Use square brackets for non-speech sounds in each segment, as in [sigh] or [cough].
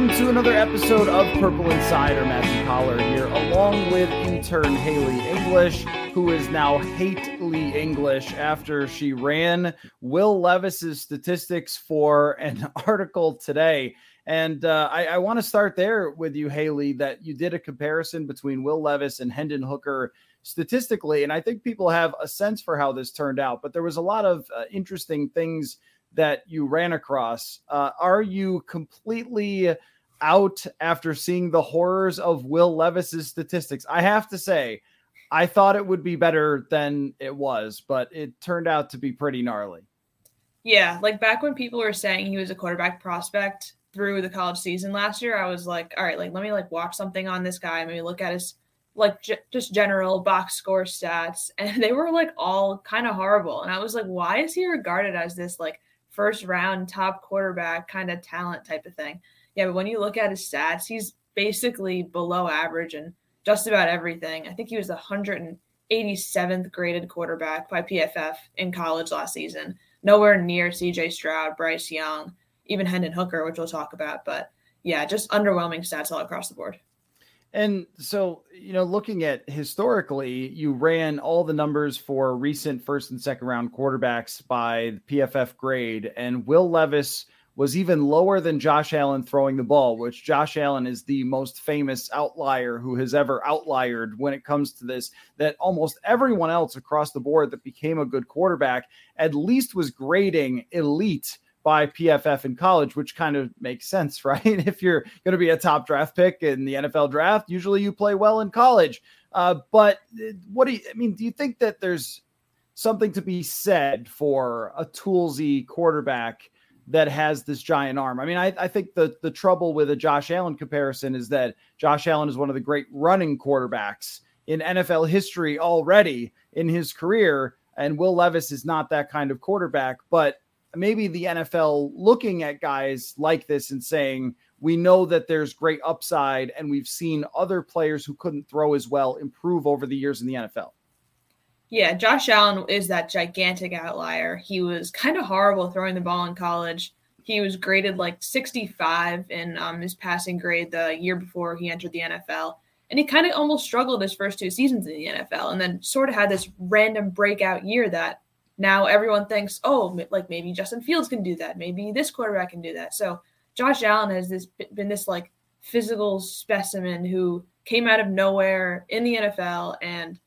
Welcome to another episode of Purple Insider. Matthew Coller here, along with intern Haley English, who is now Hately English after she ran Will Levis's statistics for an [laughs] article today. And uh, I, I want to start there with you, Haley, that you did a comparison between Will Levis and Hendon Hooker statistically. And I think people have a sense for how this turned out. But there was a lot of uh, interesting things that you ran across. Uh, are you completely out after seeing the horrors of Will Levis's statistics? I have to say, I thought it would be better than it was, but it turned out to be pretty gnarly. Yeah, like back when people were saying he was a quarterback prospect through the college season last year, I was like, all right, like let me like watch something on this guy, maybe look at his like j- just general box score stats, [laughs] and they were like all kind of horrible, and I was like, why is he regarded as this like first round top quarterback kind of talent type of thing. Yeah, but when you look at his stats, he's basically below average and just about everything. I think he was the 187th graded quarterback by PFF in college last season. Nowhere near CJ Stroud, Bryce Young, even Hendon Hooker, which we'll talk about. But yeah, just underwhelming stats all across the board. And so, you know, looking at historically, you ran all the numbers for recent first and second round quarterbacks by the PFF grade, and Will Levis was even lower than Josh Allen throwing the ball, which Josh Allen is the most famous outlier who has ever outliered when it comes to this. That almost everyone else across the board that became a good quarterback at least was grading elite by PFF in college, which kind of makes sense, [laughs] right? if you're going to be a top draft pick in the NFL draft, usually you play well in college. Uh, but uh, what do you, I mean? Do you think that there's something to be said for a toolsy quarterback that has this giant arm? I mean, I, I think the, the trouble with a Josh Allen comparison is that Josh Allen is one of the great running quarterbacks in NFL history already in his career. And Will Levis is not that kind of quarterback, but maybe the NFL looking at guys like this and saying, we know that there's great upside, and we've seen other players who couldn't throw as well improve over the years in the NFL. Yeah, Josh Allen is that gigantic outlier. He was kind of horrible throwing the ball in college. He was graded like 65 in um, his passing grade the year before he entered the NFL. And he kind of almost struggled his first two seasons in the NFL and then sort of had this random breakout year that now everyone thinks, oh, like maybe Justin Fields can do that. Maybe this quarterback can do that. So Josh Allen has this been this like physical specimen who came out of nowhere in the NFL. And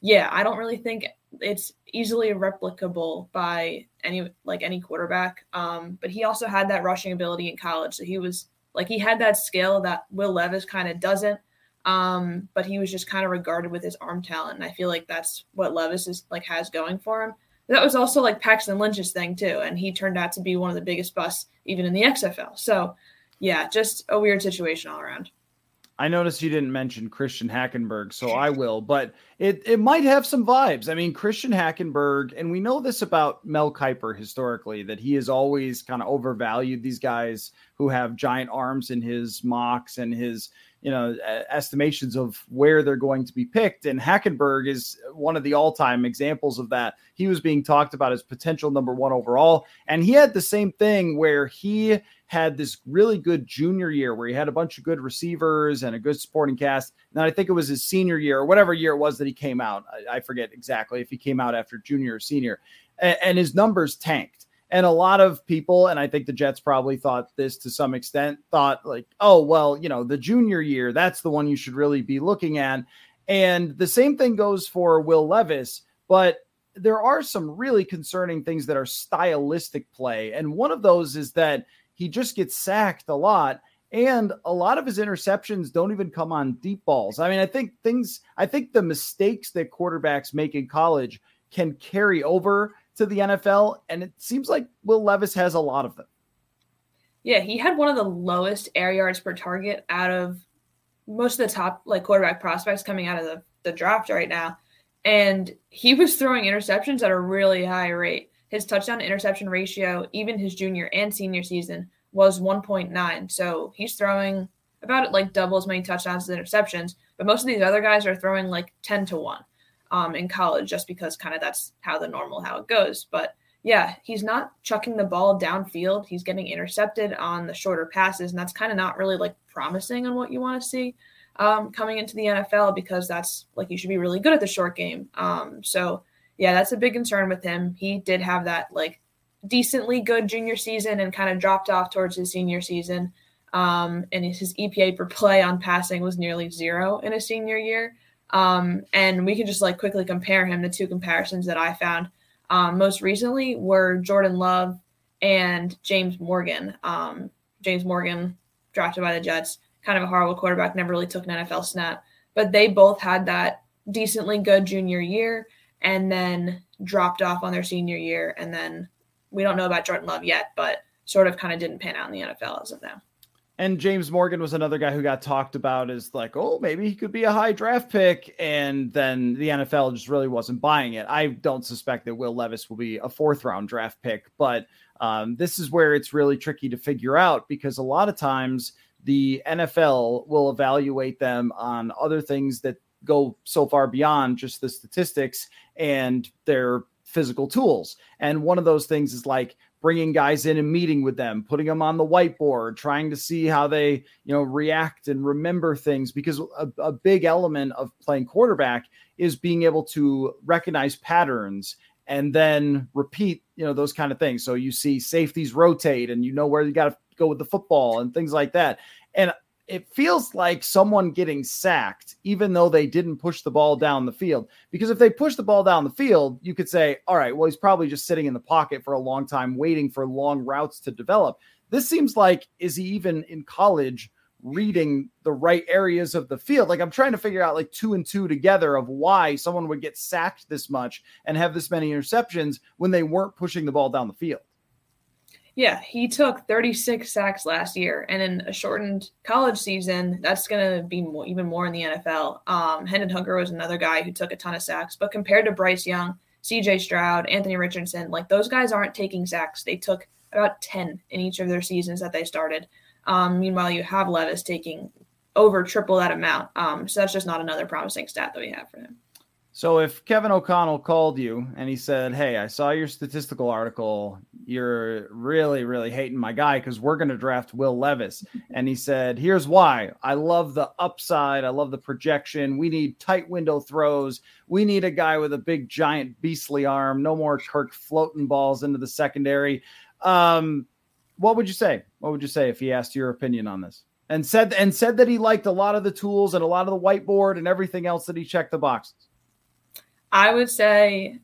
yeah, I don't really think it's easily replicable by any like any quarterback. Um, but he also had that rushing ability in college. So he was like he had that skill that Will Levis kind of doesn't. Um, but he was just kind of regarded with his arm talent. And I feel like that's what Levis is like has going for him that was also like Paxton Lynch's thing too, and he turned out to be one of the biggest busts even in the XFL. So, yeah, just a weird situation all around. I noticed you didn't mention Christian Hackenberg, so I will, but it, it might have some vibes. I mean, Christian Hackenberg, and we know this about Mel Kiper historically, that he has always kind of overvalued these guys who have giant arms in his mocks and his you know estimations of where they're going to be picked. And hackenberg is one of the all-time examples of that. He was being talked about as potential number one overall. And he had the same thing where he had this really good junior year where he had a bunch of good receivers and a good supporting cast. And i think it was his senior year or whatever year it was that he came out. I, I forget exactly if he came out after junior or senior. And, and his numbers tanked and a lot of people, and I think the Jets probably thought this to some extent, thought like, oh, well, you know, the junior year, that's the one you should really be looking at. And the same thing goes for Will Levis. But there are some really concerning things that are stylistic play. And one of those is that he just gets sacked a lot. And a lot of his interceptions don't even come on deep balls. I mean, I think things, I think the mistakes that quarterbacks make in college can carry over to the NFL. And it seems like Will Levis has a lot of them. Yeah, he had one of the lowest air yards per target out of most of the top like quarterback prospects coming out of the, the draft right now. And he was throwing interceptions at a really high rate. His touchdown to interception ratio, even his junior and senior season, was 1.9. So he's throwing about like double as many touchdowns as interceptions. But most of these other guys are throwing like 10 to 1 um, in college just because kind of that's how the normal how it goes. But yeah, he's not chucking the ball downfield. He's getting intercepted on the shorter passes, and that's kind of not really like promising on what you want to see um, coming into the NFL because that's like you should be really good at the short game. Um, so yeah, that's a big concern with him. He did have that like decently good junior season and kind of dropped off towards his senior season. Um, and his EPA per play on passing was nearly zero in his senior year. Um, and we can just like quickly compare him. The two comparisons that I found um, most recently were Jordan Love and James Morgan. Um, James Morgan, drafted by the Jets, kind of a horrible quarterback, never really took an NFL snap, but they both had that decently good junior year and then dropped off on their senior year. And then we don't know about Jordan Love yet, but sort of kind of didn't pan out in the NFL as of now. And James Morgan was another guy who got talked about as like, oh, maybe he could be a high draft pick. And then the NFL just really wasn't buying it. I don't suspect that Will Levis will be a fourth round draft pick, but um, this is where it's really tricky to figure out because a lot of times the NFL will evaluate them on other things that go so far beyond just the statistics and their physical tools. And one of those things is like, bringing guys in and meeting with them, putting them on the whiteboard, trying to see how they, you know, react and remember things because a, a, big element of playing quarterback is being able to recognize patterns and then repeat, you know, those kind of things. So you see safeties rotate and you know where you got to go with the football and things like that. And it feels like someone getting sacked, even though they didn't push the ball down the field. Because if they push the ball down the field, you could say, all right, well, he's probably just sitting in the pocket for a long time, waiting for long routes to develop. This seems like, is he even in college reading the right areas of the field? Like, I'm trying to figure out like two and two together of why someone would get sacked this much and have this many interceptions when they weren't pushing the ball down the field. Yeah, he took 36 sacks last year, and in a shortened college season, that's going to be more, even more in the NFL. Um, Hendon Hooker was another guy who took a ton of sacks, but compared to Bryce Young, C.J. Stroud, Anthony Richardson, like those guys aren't taking sacks. They took about 10 in each of their seasons that they started. Um, meanwhile, you have Levis taking over triple that amount. Um, so that's just not another promising stat that we have for him. So if Kevin O'Connell called you and he said, "Hey, I saw your statistical article. You're really, really hating my guy because we're going to draft Will Levis," and he said, "Here's why. I love the upside. I love the projection. We need tight window throws. We need a guy with a big, giant, beastly arm. No more Kirk floating balls into the secondary." Um, what would you say? What would you say if he asked your opinion on this? And said and said that he liked a lot of the tools and a lot of the whiteboard and everything else that he checked the boxes. I would say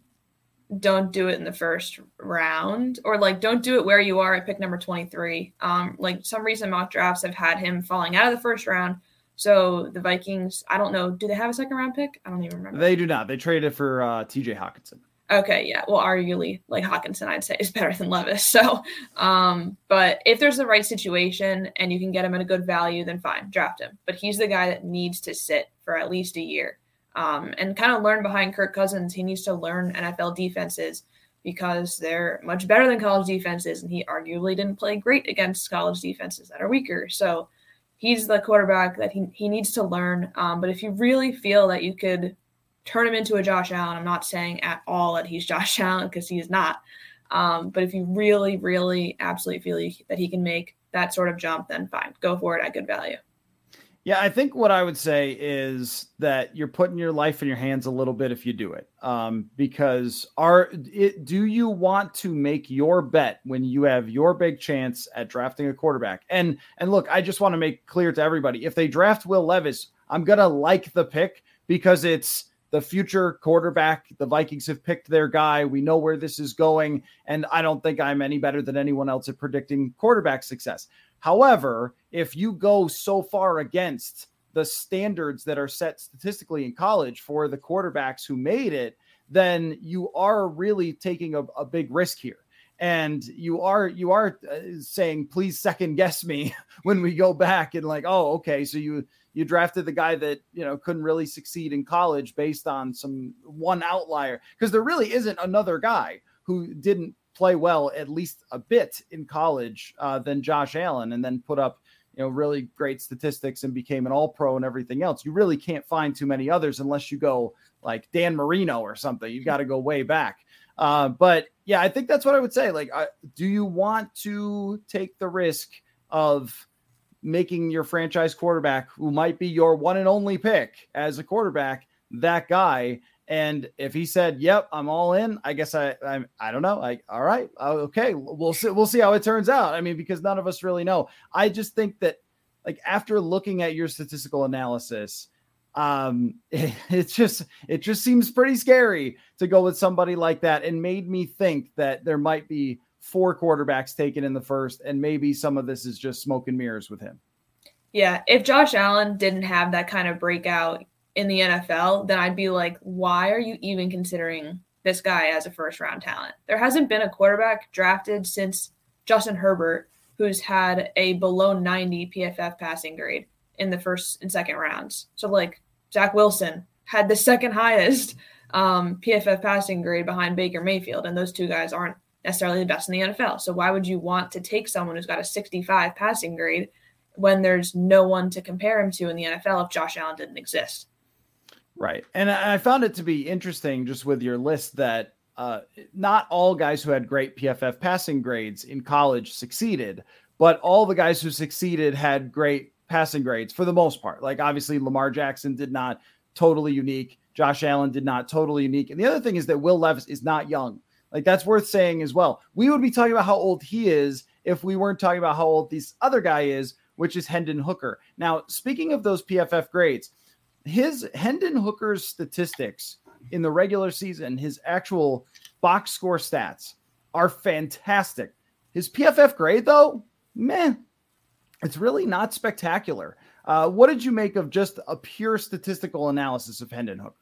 don't do it in the first round or like don't do it where you are at pick number 23. Um, like some recent mock drafts have had him falling out of the first round. So the Vikings, I don't know, do they have a second round pick? I don't even remember. They do not. They traded for uh, TJ Hockenson. Okay, yeah. Well, arguably, like Hockenson, I'd say is better than Levis. [laughs] So, um, but if there's the right situation and you can get him at a good value, then fine, draft him. But he's the guy that needs to sit for at least a year um, and kind of learn behind Kirk Cousins. He needs to learn NFL defenses because they're much better than college defenses, and he arguably didn't play great against college defenses that are weaker. So he's the quarterback that he, he needs to learn. Um, but if you really feel that you could turn him into a Josh Allen, I'm not saying at all that he's [laughs] Josh Allen because he's not. Um, but if you really, really absolutely feel that he can make that sort of jump, then fine, go for it at good value. Yeah, I think what I would say is that you're putting your life in your hands a little bit if you do it. Um, because are it, do you want to make your bet when you have your big chance at drafting a quarterback? And and look, I just want to make clear to everybody: if they draft Will Levis, I'm gonna like the pick because it's the future quarterback. The Vikings have picked their guy. We know where this is going. And I don't think I'm any better than anyone else at predicting quarterback success. However, if you go so far against the standards that are set statistically in college for the quarterbacks who made it, then you are really taking a, a big risk here and you are you are uh, saying please second guess me [laughs] when we go back and like oh okay so you you drafted the guy that you know couldn't really succeed in college based on some one outlier because there really isn't another guy who didn't play well at least a bit in college uh, than Josh Allen and then put up you know really great statistics and became an all pro and everything else. You really can't find too many others unless you go like Dan Marino or something. You've got to go way back. Uh, but yeah I think that's what I would say. Like do you want to take the risk of making your franchise quarterback, who might be your one and only pick as a quarterback, that guy. And if he said, "Yep, I'm all in," I guess I I'm, I don't know. I all right, uh, okay, we'll see. We'll see how it turns out. I mean, because none of us really know. I just think that, like after looking at your statistical analysis, um, [laughs] it, it's just it just seems pretty scary to go with somebody like that, and made me think that there might be four quarterbacks taken in the first, and maybe some of this is just smoke and mirrors with him. Yeah, if Josh Allen didn't have that kind of breakout in the NFL, then I'd be like, why are you even considering this guy as a first round talent? There hasn't been a quarterback drafted since Justin Herbert who's had a below 90 PFF passing grade in the first and second rounds. So, like, Zach Wilson had the second highest um, PFF passing grade behind Baker Mayfield, and those two guys aren't necessarily the best in the NFL. So why would you want to take someone who's got a 65 passing grade when there's no one to compare him to in the NFL if Josh Allen didn't exist? Right. And I found it to be interesting just with your list that uh, not all guys who had great PFF passing grades in college succeeded, but all the guys who succeeded had great passing grades for the most part. Like obviously Lamar Jackson did not totally unique. Josh Allen did not totally unique. And the other thing is that Will Levis is not young. Like that's worth saying as well. We would be talking about how old he is if we weren't talking about how old this other guy is, which is Hendon Hooker. Now, speaking of those PFF grades, his Hendon Hooker's statistics in the regular season, his actual box score stats are fantastic. His PFF grade, though, man, it's really not spectacular. Uh, what did you make of just a pure statistical analysis of Hendon Hooker?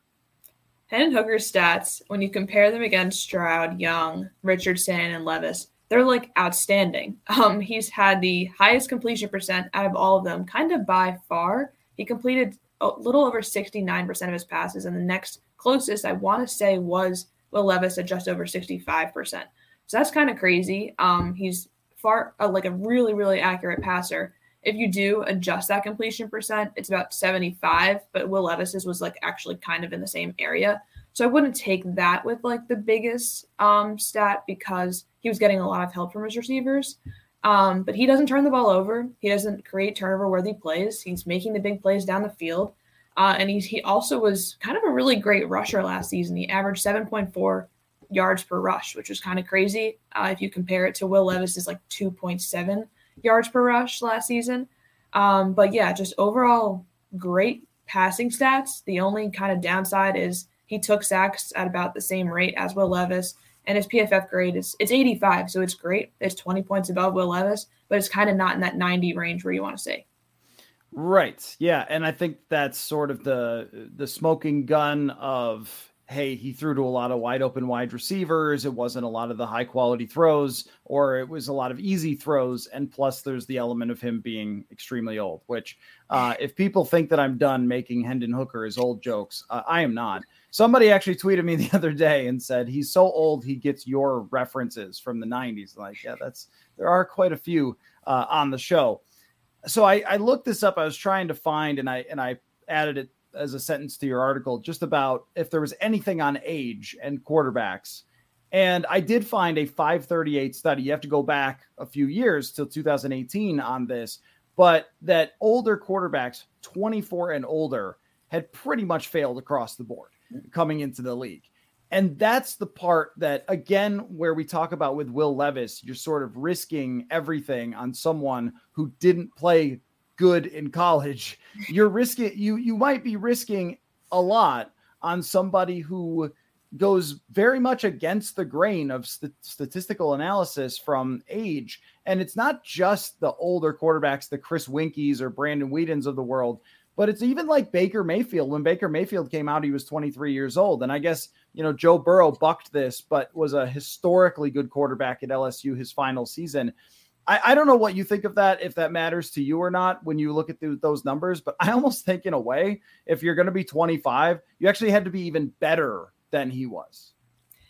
Hendon Hooker's stats, when you compare them against Stroud, Young, Richardson, and Levis, they're like outstanding. Um, he's had the highest completion percent out of all of them, kind of by far. He completed a little over 69% of his passes, and the next closest I want to say was Will Levis at just over 65%. So that's kind of crazy. Um, he's far uh, like a really, really accurate passer. If you do adjust that completion percent, it's about 75, but Will Levis's was like actually kind of in the same area. So I wouldn't take that with like the biggest um, stat because he was getting a lot of help from his receivers. Um, but he doesn't turn the ball over. He doesn't create turnover worthy plays. He's making the big plays down the field. Uh, and he's, he also was kind of a really great rusher last season. He averaged 7.4 yards per rush, which was kind of crazy uh, if you compare it to Will Levis's like 2.7 yards per rush last season. Um, but yeah, just overall great passing stats. The only kind of downside is he took sacks at about the same rate as Will Levis, and his PFF grade is it's 85, so it's great. It's 20 points above Will Levis, but it's kind of not in that 90 range where you want to see. Right. Yeah, and I think that's sort of the the smoking gun of hey, he threw to a lot of wide open wide receivers. It wasn't a lot of the high quality throws, or it was a lot of easy throws. And plus, there's the element of him being extremely old, which, uh, if people think that I'm done making Hendon Hooker his old jokes, uh, I am not. Somebody actually tweeted me [laughs] the other day and said he's so old he gets your references from the 90s. Like, yeah, that's there are quite a few uh, on the show. So I, I looked this up. I was trying to find, and I and I added it as a sentence to your article just about if there was anything on age and quarterbacks. And I did find a 538 study. You have to go back a few years till 2018 on this, but that older quarterbacks, 24 and older, had pretty much failed across the board coming into the league. And that's the part that, again, where we talk about with Will Levis, you're sort of risking everything on someone who didn't play good in college, you're risking you you might be risking a lot on somebody who goes very much against the grain of st- statistical analysis from age. And it's not just the older quarterbacks, the Chris Weinkes or Brandon Weedens of the world, but it's even like Baker Mayfield. When Baker Mayfield came out, he was 23 years old. And I guess, you know, Joe Burrow bucked this, but was a historically good quarterback at LSU his final season. I, I don't know what you think of that, if that matters to you or not when you look at the, those numbers, but I almost think, in a way, if you're going to be 25, you actually had to be even better than he was.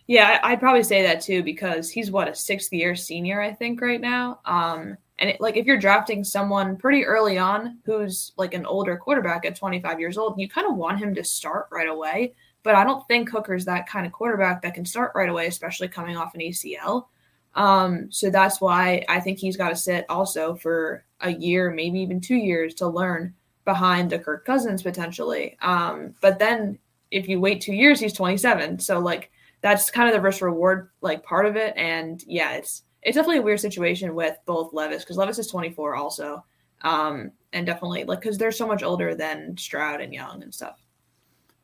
Yeah, I'd probably say that too because he's what a sixth year senior, I think, right now. Um, and it, like if you're drafting someone pretty early on who's like an older quarterback at 25 years old, you kind of want him to start right away. But I don't think Hooker's that kind of quarterback that can start right away, especially coming off an ACL. Um, so that's why I think he's got to sit also for a year, maybe even two years to learn behind the Kirk Cousins potentially. Um, but then if you wait two years, he's 27. So like that's kind of the risk reward like part of it. And yeah, it's it's definitely a weird situation with both Levis because Levis is 24 also, um, and definitely like because they're so much older than Stroud and Young and stuff.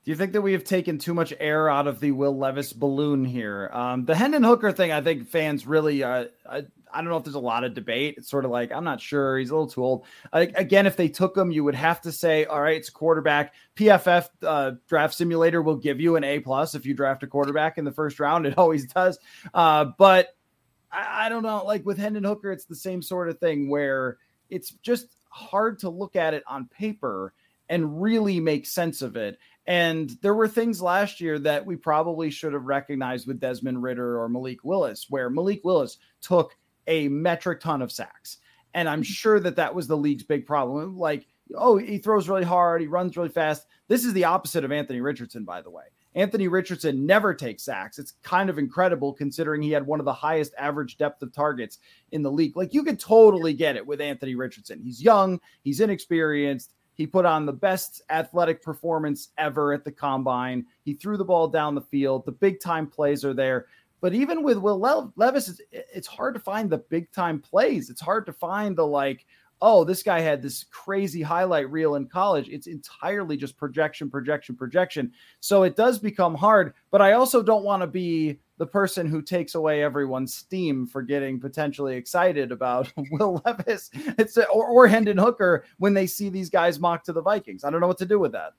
Do you think that we have taken too much air out of the Will Levis balloon here? Um, the Hendon Hooker thing, I think fans really, uh, I, I, don't know if there's a lot of debate. It's sort of like, I'm not sure. He's a little too old. Uh, again, if they took him, you would have to say, all right, it's quarterback. PFF uh, draft simulator will give you an A plus if you draft a quarterback in the first round. It always does. Uh, but I, I don't know. Like with Hendon Hooker, it's the same sort of thing where it's just hard to look at it on paper and really make sense of it. And there were things last year that we probably should have recognized with Desmond Ridder or Malik Willis, where Malik Willis took a metric ton of sacks. And I'm mm-hmm. sure that that was the league's big problem. Like, oh, he throws really hard, he runs really fast. This is the opposite of Anthony Richardson, by the way. Anthony Richardson never takes sacks. It's kind of incredible considering he had one of the highest average depth of targets in the league. Like, you could totally get it with Anthony Richardson. He's young, he's inexperienced he put on the best athletic performance ever at the combine. He threw the ball down the field. The big time plays are there. But even with Will Levis, it's hard to find the big time plays. It's hard to find the like, oh, this guy had this crazy highlight reel in college. It's entirely just projection, projection, projection. So it does become hard. But I also don't want to be the person who takes away everyone's steam for getting potentially excited about [laughs] Will Levis it's or, or Hendon Hooker when they see these guys mock to the Vikings. I don't know what to do with that.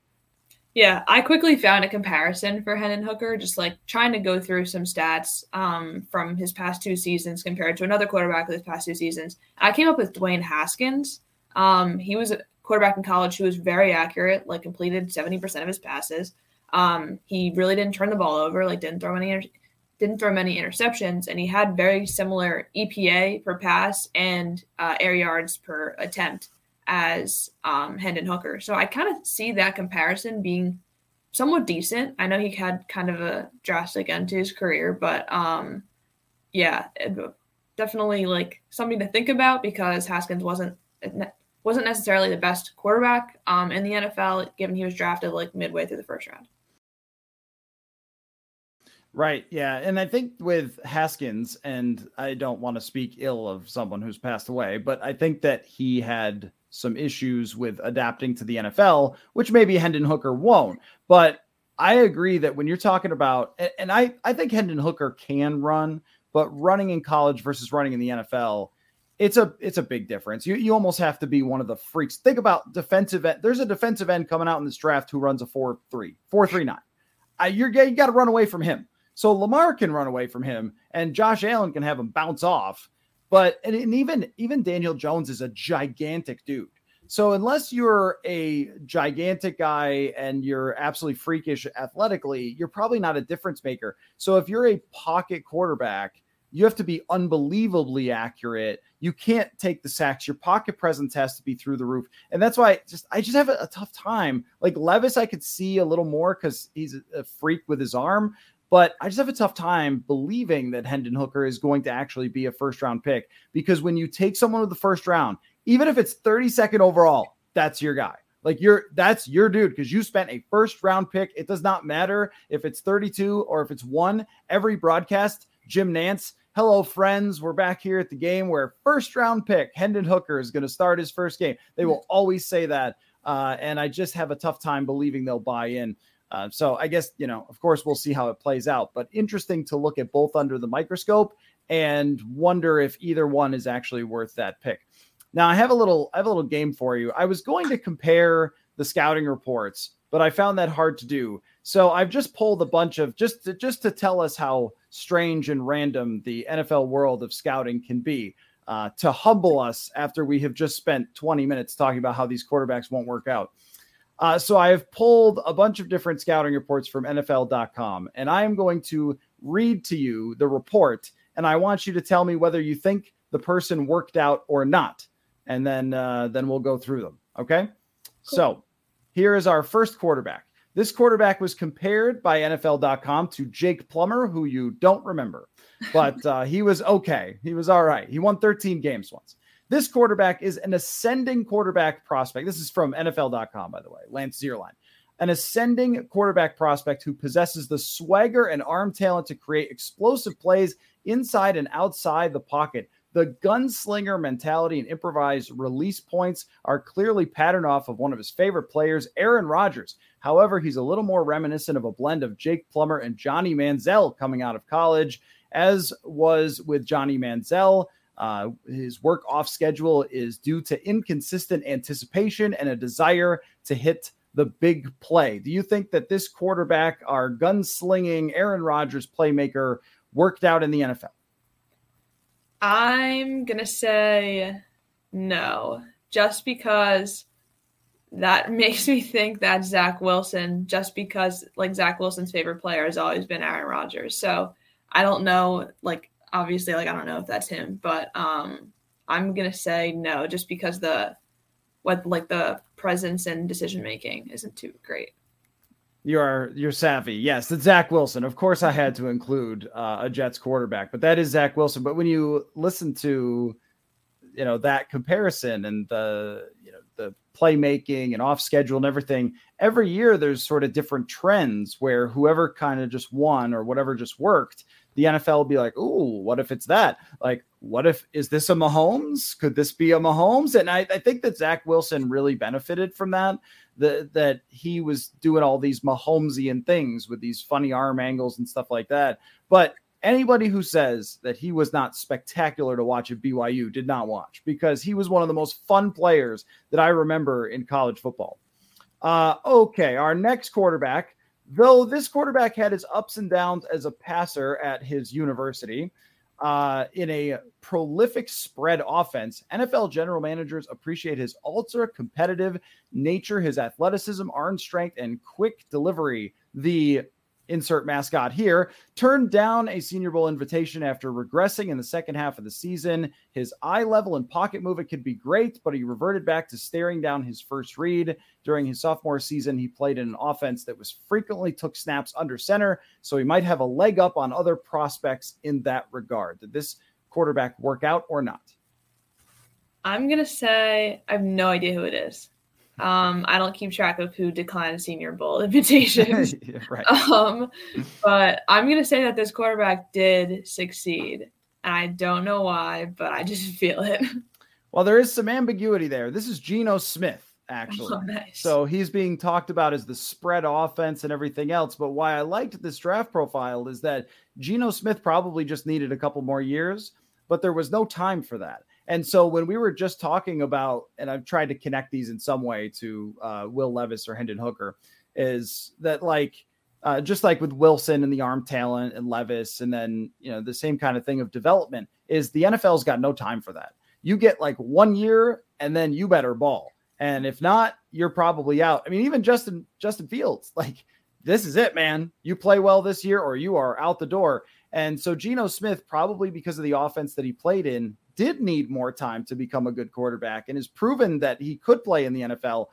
Yeah, I quickly found a comparison for Hendon Hooker, just like trying to go through some stats um, from his past two seasons compared to another quarterback of his past two seasons. I came up with Dwayne Haskins. Um, he was a quarterback in college who was very accurate, like completed 70% of his passes. Um, he really didn't turn the ball over, like didn't throw any didn't throw many interceptions, and he had very similar EPA per pass and uh, air yards per attempt as um, Hendon Hooker. So I kind of see that comparison being somewhat decent. I know he had kind of a drastic end to his career, but um, yeah, definitely like something to think about because Haskins wasn't wasn't necessarily the best quarterback um, in the NFL, given he was drafted like midway through the first round. Right. Yeah. And I think with Haskins, and I don't want to speak ill of someone who's passed away, but I think that he had some issues with adapting to the NFL, which maybe Hendon Hooker won't. But I agree that when you're talking about, and I, I think Hendon Hooker can run, but running in college versus running in the NFL, it's a it's a big difference. You you almost have to be one of the freaks. Think about defensive end. There's a defensive end coming out in this draft who runs a 4-3, 4-3-9. I, you're you got to run away from him. So Lamar can run away from him, and Josh Allen can have him bounce off. But and, and even even Daniel Jones is a gigantic dude. So unless you're a gigantic guy and you're absolutely freakish athletically, you're probably not a difference maker. So if you're a pocket quarterback, you have to be unbelievably accurate. You can't take the sacks. Your pocket presence has to be through the roof. And that's why I just I just have a, a tough time. Like Levis, I could see a little more because he's a, a freak with his arm. But I just have a tough time believing that Hendon Hooker is going to actually be a first round pick because when you take someone with the first round, even if it's 32nd overall, that's your guy. Like you're that's your dude because you spent a first round pick. It does not matter if it's 32 or if it's one. Every broadcast, Jim Nantz, hello friends, we're back here at the game where first round pick Hendon Hooker is going to start his first game. They will always say that, uh, and I just have a tough time believing they'll buy in. Uh, so I guess, you know, of course, we'll see how it plays out, but interesting to look at both under the microscope and wonder if either one is actually worth that pick. Now I have a little I have a little game for you. I was going to compare the scouting reports, but I found that hard to do. So I've just pulled a bunch of just to, just to tell us how strange and random the NFL world of scouting can be. Uh, to humble us after we have just spent 20 minutes talking about how these quarterbacks won't work out. Uh, so I have pulled a bunch of different scouting reports from NFL.com, and I am going to read to you the report, and I want you to tell me whether you think the person worked out or not, and then uh, then we'll go through them. Okay. Cool. So here is our first quarterback. This quarterback was compared by NFL.com to Jake Plummer, who you don't remember, but uh, he was okay. He was all right. He won 13 games once. This quarterback is an ascending quarterback prospect. This is from NFL.com, by the way, Lance Zierlein. An ascending quarterback prospect who possesses the swagger and arm talent to create explosive plays inside and outside the pocket the gunslinger mentality and improvised release points are clearly patterned off of one of his favorite players, Aaron Rodgers. However, he's a little more reminiscent of a blend of Jake Plummer and Johnny Manziel coming out of college, as was with Johnny Manziel. Uh, his work off schedule is due to inconsistent anticipation and a desire to hit the big play. Do you think that this quarterback, our gunslinging Aaron Rodgers playmaker, worked out in the NFL? I'm going to say no, just because that [laughs] makes me think that Zach Wilson, just because like Zach Wilson's favorite player has always been Aaron Rodgers. So I don't know, like, obviously, like, I don't know if that's him, but um, I'm to say no, just because the, what, like, the presence and decision making isn't too great. You're you're savvy. Yes, it's Zach Wilson. Of course, I had to include uh, a Jets quarterback, but that is Zach Wilson. But when you listen to, you know, that comparison and the you know the playmaking and off schedule and everything, every year there's sort of different trends where whoever kind of just won or whatever just worked, the NFL will be like, "Ooh, what if it's that? Like, what if is this a Mahomes? Could this be a Mahomes?" And I, I think that Zach Wilson really benefited from that that that he was doing all these Mahomesian things with these funny arm angles and stuff like that. But anybody who says that he was not spectacular to watch at BYU did not watch because he was one of the most fun players that I remember in college football. Uh, okay, our next quarterback, though this quarterback had his ups and downs as a passer at his university, uh, in a prolific spread offense. NFL general managers appreciate his ultra competitive nature, his athleticism, arm strength, and quick delivery. The insert mascot here, turned down a Senior Bowl invitation after regressing in the second half of the season. His eye level and pocket movement could be great, but he reverted back to staring down his first read. During his sophomore season, he played in an offense that was frequently took snaps under center, so he might have a leg up on other prospects in that regard. Did this quarterback work out or not? I'm going to say I have no idea who it is. Um, I don't keep track of who declined Senior Bowl [laughs] invitations. [laughs] yeah, right. Um, but I'm gonna say that this quarterback did succeed. And I don't know why, but I just [laughs] feel it. Well, there is some ambiguity there. This is Geno Smith, actually. Oh, nice. So he's being talked about as the spread offense and everything else. But why I liked this draft profile is that Geno Smith probably just needed a couple more years, but there was no time for that. And so when we were just talking about, and I've tried to connect these in some way to uh, Will Levis or Hendon Hooker, is that like uh, just like with Wilson and the arm talent and Levis, and then you know the same kind of thing of development is the NFL's got no time for that. You get like one year, and then you better ball, and if not, you're probably out. I mean, even Justin Justin Fields, [laughs] like this is it, man. You play well this year, or you are out the door. And so Geno Smith, probably because of the offense that he played in, did need more time to become a good quarterback and has proven that he could play in the NFL,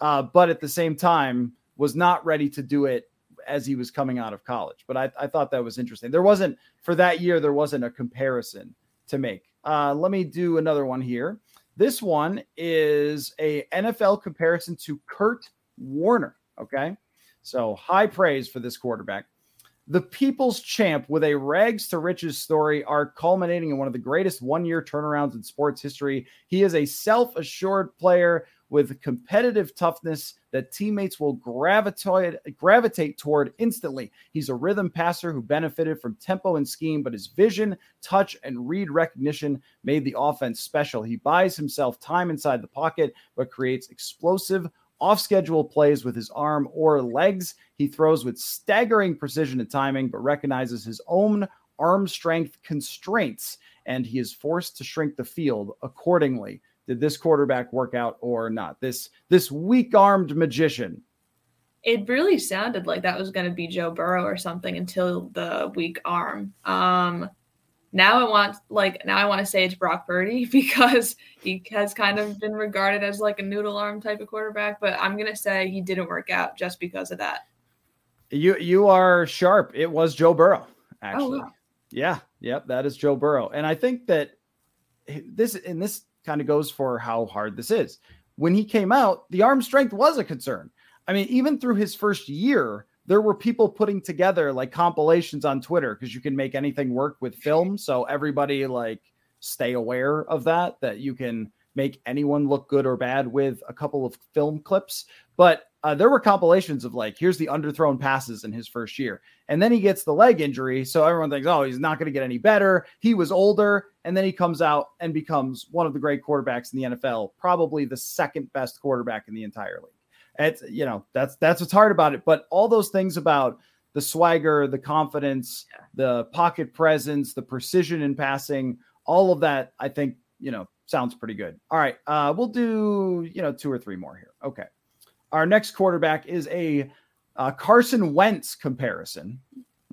uh, but at the same time was not ready to do it as he was coming out of college. But I, I thought that was interesting. There wasn't for that year, there wasn't a comparison to make. Uh, let me do another one here. This one is a NFL comparison to Kurt Warner. Okay. So high praise for this quarterback the people's champ with a rags to riches story are culminating in one of the greatest one year turnarounds in sports history. He is a self assured player with competitive toughness that teammates will gravitate gravitate toward instantly. He's a rhythm passer who benefited from tempo and scheme, but his vision, touch, and read recognition made the offense special. He buys himself time inside the pocket, but creates explosive off schedule plays with his arm or legs. He throws with staggering precision and timing, but recognizes his own arm strength constraints, and he is forced to shrink the field accordingly. Did this quarterback work out or not? This this weak armed magician. It really sounded like that was going to be Joe Burrow or something until the weak arm. Um, now I want like now I want to say it's Brock Purdy [laughs] because he has kind of been regarded as like a noodle arm type of quarterback, but I'm gonna say he didn't work out just because of that. You you are sharp. It was Joe Burrow, oh, actually. Oh, wow. Yeah, yep, that is Joe Burrow. And I think that this and this kind of goes for how hard this is. When he came out, the arm strength was a concern. I mean, even through his first year, there were people putting together like compilations on Twitter because you can make anything work with film. So everybody like stay aware of that, that you can make anyone look good or bad with a couple of film clips. But uh, there were compilations of like, here's the underthrown passes in his first year. And then he gets the leg injury. So everyone thinks, oh, he's not going to get any better. He was older. And then he comes out and becomes one of the great quarterbacks in the NFL, probably the second best quarterback in the entire league. It's you know that's that's what's hard about it. But all those things about the swagger, the confidence, yeah. the pocket presence, the precision in passing, all of that, I think you know sounds pretty good. All right, uh, we'll do you know two or three more here. Okay, our next quarterback is a uh, Carson Wentz comparison.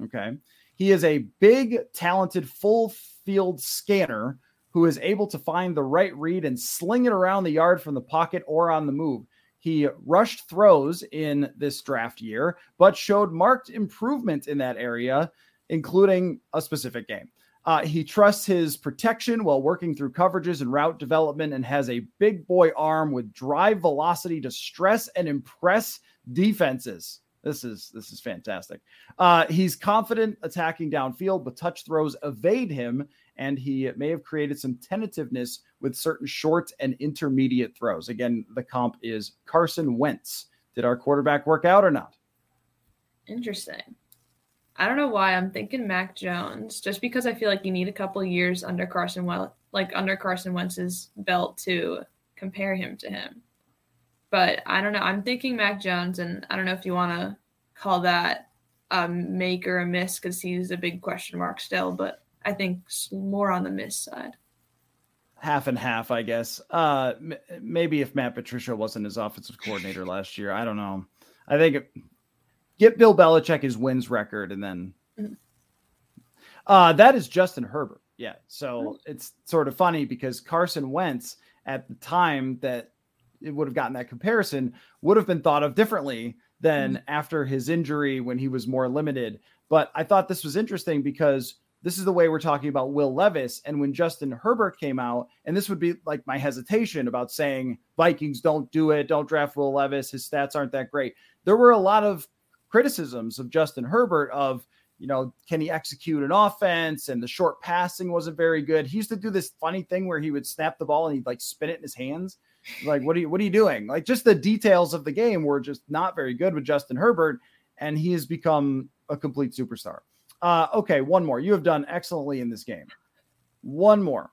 Okay, he is a big, talented, full field scanner who is able to find the right read and sling it around the yard from the pocket or on the move. He rushed throws in this draft year, but showed marked improvement in that area, including a specific game. Uh, he trusts his protection while working through coverages and route development and has a big boy arm with drive velocity to stress and impress defenses. This is this is fantastic. Uh, he's confident attacking downfield, but touch throws evade him, and he may have created some tentativeness with certain short and intermediate throws. Again, the comp is Carson Wentz. Did our quarterback work out or not? Interesting. I don't know why I'm thinking Mac Jones, just because I feel like you need a couple years under Carson well, like under Carson Wentz's belt to compare him to him. But I don't know. I'm thinking Mac Jones, and I don't know if you want to call that a make or a miss because he's a big question mark still. But I think more on the miss side. Half and half, I guess. Uh, m- maybe if Matt Patricia wasn't his offensive coordinator [laughs] last year, I don't know. I think it, get Bill Belichick his wins record, and then mm-hmm. uh, that is Justin Herbert. Yeah, so it's sort of funny because Carson Wentz at the time that it would have gotten that comparison would have been thought of differently than mm-hmm. after his injury when he was more limited. But I thought this was interesting because this is the way we're talking about Will Levis. And when Justin Herbert came out, and this would be like my hesitation about saying Vikings don't do it, don't draft Will Levis, his stats aren't that great. There were a lot of criticisms of Justin Herbert of, you know, can he execute an offense? And the short passing wasn't very good. He used to do this funny thing where he would snap the ball and he'd like spin it in his hands. Like, what are you what are you doing? Like just the details of the game were just not very good with Justin Herbert, and he has become a complete superstar. Uh, okay, one more. You have done excellently in this game. One more.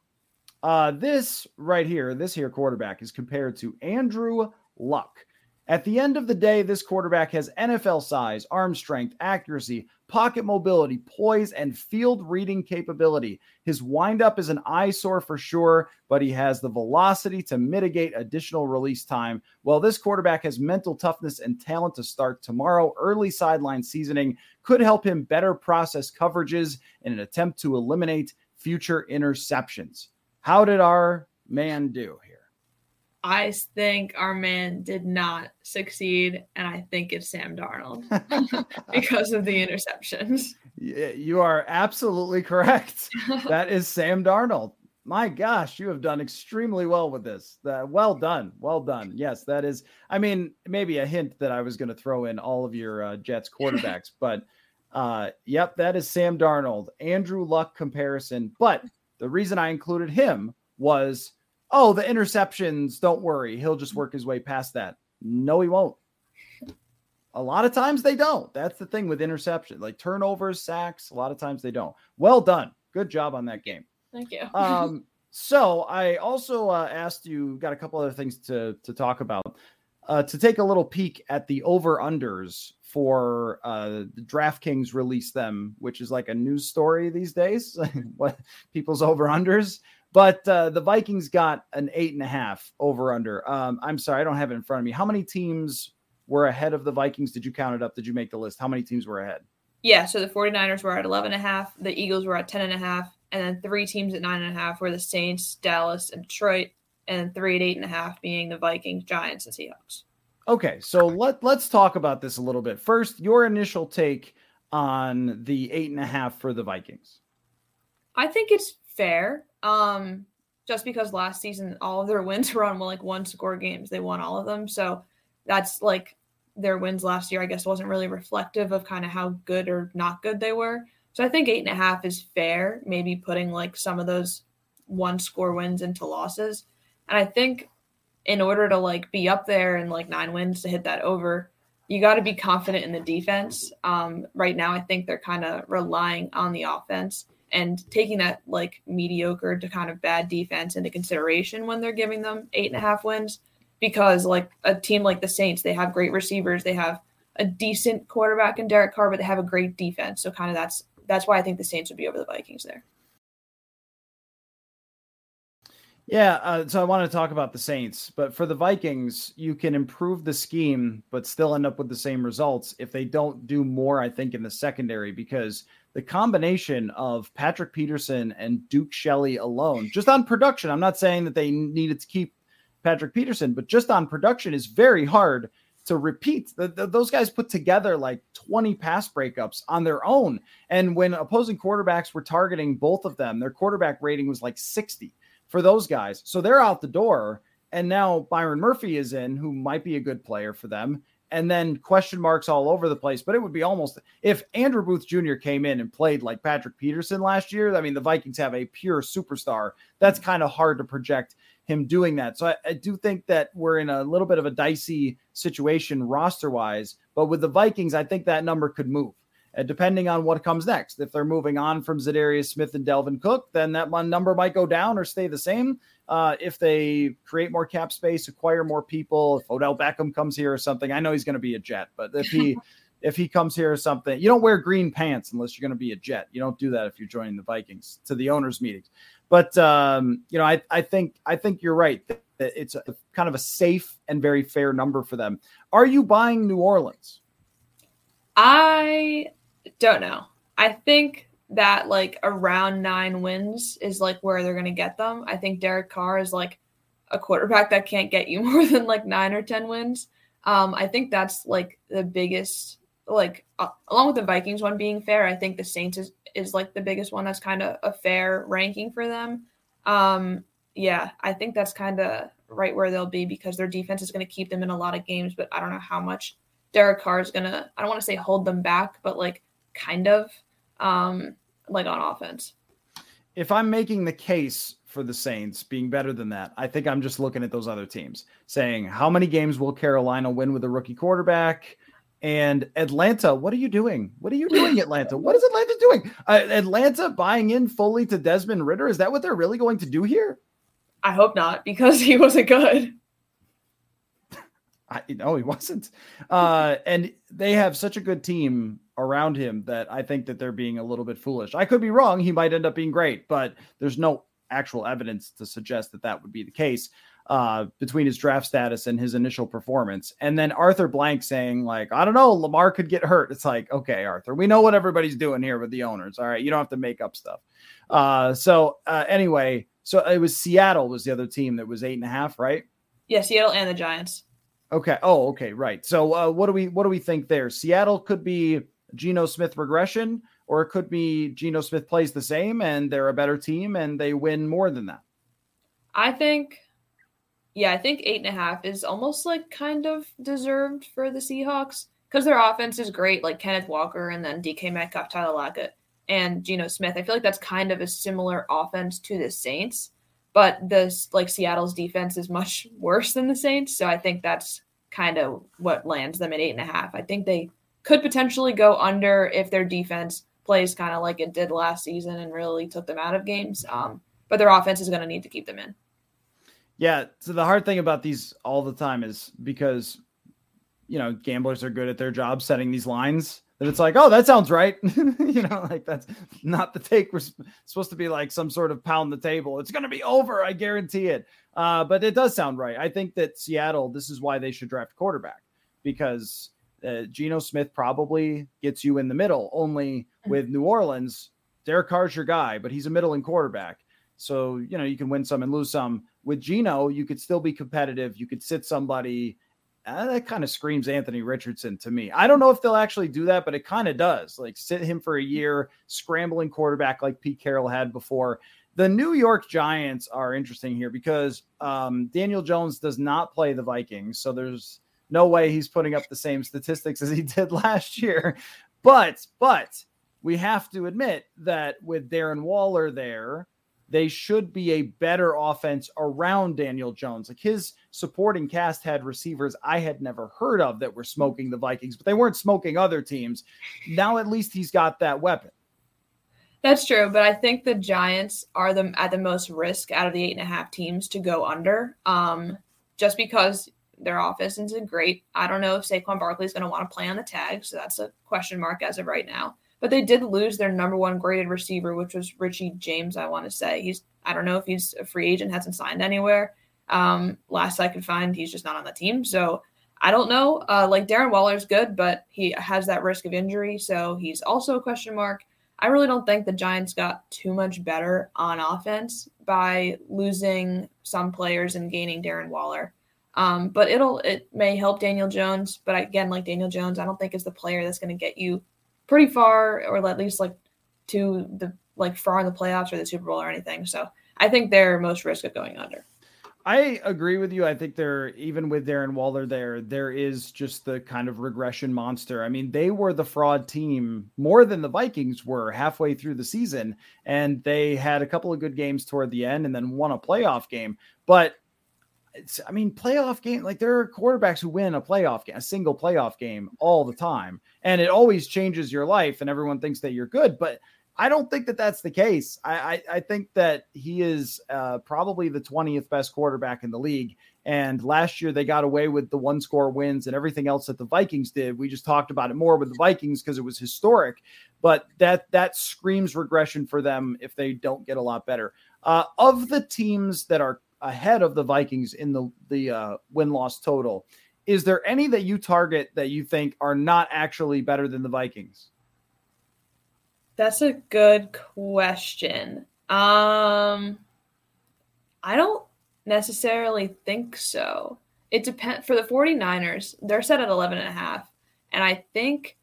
Uh, this right here, this here quarterback is compared to Andrew Luck. At the end of the day, this quarterback has NFL size, arm strength, accuracy, pocket mobility, poise, and field reading capability. His windup is an eyesore for sure, but he has the velocity to mitigate additional release time. While this quarterback has mental toughness and talent to start tomorrow, early sideline seasoning could help him better process coverages in an attempt to eliminate future interceptions. How did our man do here? I think our man did not succeed, and I think it's Sam Darnold [laughs] because of the interceptions. You are absolutely correct. that is Sam Darnold. My gosh, you have done extremely well with this. Well done. Well done. Yes, that is. I mean, maybe a hint that I was going to throw in all of your uh, Jets quarterbacks, [laughs] but uh, yep, that is Sam Darnold. Andrew Luck comparison. But the reason I included him was oh, the interceptions, don't worry, he'll just work his way past that. No, he won't. A lot of times they don't. That's the thing with interception, like turnovers, sacks. A lot of times they don't. Well done. Good job on that game. Thank you. um, [laughs] so I also uh, asked you, got a couple other things to to talk about. Uh, to take a little peek at the over unders for uh, the DraftKings released them, which is like a news story these days. [laughs] what people's over unders, but uh, the Vikings got an eight and a half over under. Um, I'm sorry, I don't have it in front of me. How many teams were ahead of the Vikings? Did you count it up? Did you make the list? How many teams were ahead? Yeah, so the 49ers were at 11 and a half, the Eagles were at 10 and a half, and then three teams at nine and a half were the Saints, Dallas, and Detroit, and three at eight and a half being the Vikings, Giants, and Seahawks. Okay, so let let's talk about this a little bit. First, your initial take on the eight and a half for the Vikings. I think it's fair. Um, just because last season all of their wins [laughs] were on like one score games, they won all of them. So that's like their wins last year. I guess wasn't really reflective of kind of how good or not good they were. So I think eight and a half is fair. Maybe putting like some of those one score wins into losses, and I think in order to like be up there and like nine wins to hit that over, you got to be confident in the defense. Um, right now, I think they're kind of relying on the offense and taking that like mediocre to kind of bad defense into consideration when they're giving them eight and a half wins. Because like a team like the Saints, they have great receivers, they have a decent quarterback in Derek Carr, but they have a great defense. So kind of that's that's why I think the Saints would be over the Vikings there. Yeah, uh, so I want to talk about the Saints, but for the Vikings, you can improve the scheme, but still end up with the same results if they don't do more. I think in the secondary because the combination of Patrick Peterson and Duke Shelley alone, just on production, I'm not saying that they needed to keep Patrick Peterson, but just on production is very hard to repeat. The, the, those guys put together like 20 pass breakups on their own. And when opposing quarterbacks were targeting both of them, their quarterback rating was like 60 for those guys. So they're out the door. And now Byron Murphy is in, who might be a good player for them. And then question marks all over the place. But it would be almost if Andrew Booth Jr. came in and played like Patrick Peterson last year. I mean, the Vikings have a pure superstar. That's kind of hard to project him doing that. So I, I, do think that we're in a little bit of a dicey situation roster wise. But with the Vikings, I think that number could move uh, depending on what comes next. If they're moving on from Za'Darius Smith and Dalvin Cook, then that number might go down or stay the same. Uh, if they create more cap space, acquire more people, if Odell Beckham comes here or something, I know he's going to be a Jet, but if he [laughs] if he comes here or something, you don't wear green pants unless you're going to be a Jet. You don't do that if you're joining the Vikings to the owners' meetings. But um, you know, I I think I think you're right. That it's a, kind of a safe and very fair number for them. Are you buying New Orleans? I don't know. I think that like around nine wins is like where they're going to get them. I think Derek Carr is like a quarterback that can't get you [laughs] more than like nine or 10 wins. Um, I think that's like the biggest, like, uh, along with the Vikings one being fair, I think the Saints is, is like the biggest one that's kind of a fair ranking for them. Um, yeah, I think that's kind of right where they'll be because their defense is going to keep them in a lot of games, but I don't know how much Derek Carr is going to, I don't want to say hold them back, but like kind of um, like on offense. If I'm making the case for the Saints being better than that, I think I'm just looking at those other teams saying, how many games will Carolina win with a rookie quarterback? And Atlanta, what are you doing? What are you doing, [laughs] Atlanta? What is Atlanta doing? Uh, Atlanta buying in fully to Desmond Ridder? Is that what they're really going to do here? I hope not, because [laughs] he wasn't good. I, no, he wasn't. Uh, and they have such a good team around him that I think that they're being a little bit foolish. I could be wrong. He might end up being great, but there's no actual evidence to suggest that that would be the case uh, between his draft status and his initial performance. And then Arthur Blank saying, like, I don't know, Lamar could get hurt. It's like, okay, Arthur, we know what everybody's doing here with the owners. All right. You don't have to make up stuff. Uh, so uh, anyway, so it was Seattle was the other team that was eight and a half, right? Yeah, Seattle and the Giants. Okay. Oh, okay, right. So uh, what do we what do we think there? Seattle could be Geno Smith regression, or it could be Geno Smith plays the same and they're a better team and they win more than that. I think, yeah, I think eight and a half is almost like kind of deserved for the Seahawks because their offense is great, like Kenneth Walker and then DK Metcalf, Tyler Lockett, and Geno Smith. I feel like that's kind of a similar offense to the Saints. but this like Seattle's defense is much [laughs] worse than the Saints. So I think that's kind of what lands them at eight and a half. I think they could potentially go under if their defense plays kind of like it did last season and really took them out of games. Um, but their offense is going to need to keep them in. Yeah. So the hard thing about these all the time is because, you know, gamblers are good at their job setting these lines that it's like, oh, that sounds right. [laughs] you know, like that's not the take. We're supposed to be like some sort of pound the table. It's going to be over. I guarantee it. Uh, but it does sound right. I think that Seattle, this is why they should draft quarterback because uh, Geno Smith probably gets you in the middle. Only mm-hmm. with New Orleans, Derek Carr's your guy, but he's a middling quarterback. So, you know, you can win some and lose some. With Geno, you could still be competitive. You could sit somebody uh, that kind of screams Anthony Richardson to me. I don't know if they'll actually do that, but it kind of does. Like sit him for a year, scrambling quarterback like Pete Carroll had before. The New York Giants are interesting here because um, Daniel Jones does not play the Vikings, so there's no way he's putting up the same statistics as he [laughs] did last year. But but we have to admit that with Darren Waller there, they should be a better offense around Daniel Jones. Like his supporting cast had receivers I had never heard of that were smoking the Vikings, but they weren't smoking other teams. Now at least he's got that weapon. That's true, but I think the Giants are the at the most risk out of the eight and a half teams to go under. Um, just because their offense isn't great. I don't know if Saquon Barkley is going to want to play on the tag, so that's a question mark as of right now. But they did lose their number one graded receiver, which was Richie James. I want to say he's. I don't know if he's a free agent, hasn't signed anywhere. Um, last I could find, he's just not on the team. So I don't know. Uh, like Darren Waller's good, but he has that risk of injury, so he's also a question mark. I really don't think the Giants got too much better on offense by losing some players and gaining Darren Waller. Um, but it'll it may help Daniel Jones, but again, like Daniel Jones, I don't think is the player that's going to get you pretty far, or at least like to the like far in the playoffs or the Super Bowl or anything. So I think they're most risk of going under. I agree with you. I think they're even with Darren Waller there, there is just the kind of regression monster. I mean, they were the fraud team more than the Vikings were halfway through the season, and they had a couple of good games toward the end and then won a playoff game. But it's, I mean, playoff game, like there are quarterbacks who win a playoff game, a single playoff game all the time. And it always changes your life and everyone thinks that you're good. But I don't think that that's the case. I, I, I think that he is uh, probably the 20th best quarterback in the league. And last year they got away with the one score wins and everything else that the Vikings did. We just talked about it more with the Vikings because it was historic. But that that screams regression for them if they don't get a lot better. Uh, of the teams that are ahead of the Vikings in the the uh, win loss total. Is there any that you target that you think are not actually better than the Vikings? That's a good question. Um, I don't necessarily think so. It depends for the 49ers, they're set at 11 and a half. And I think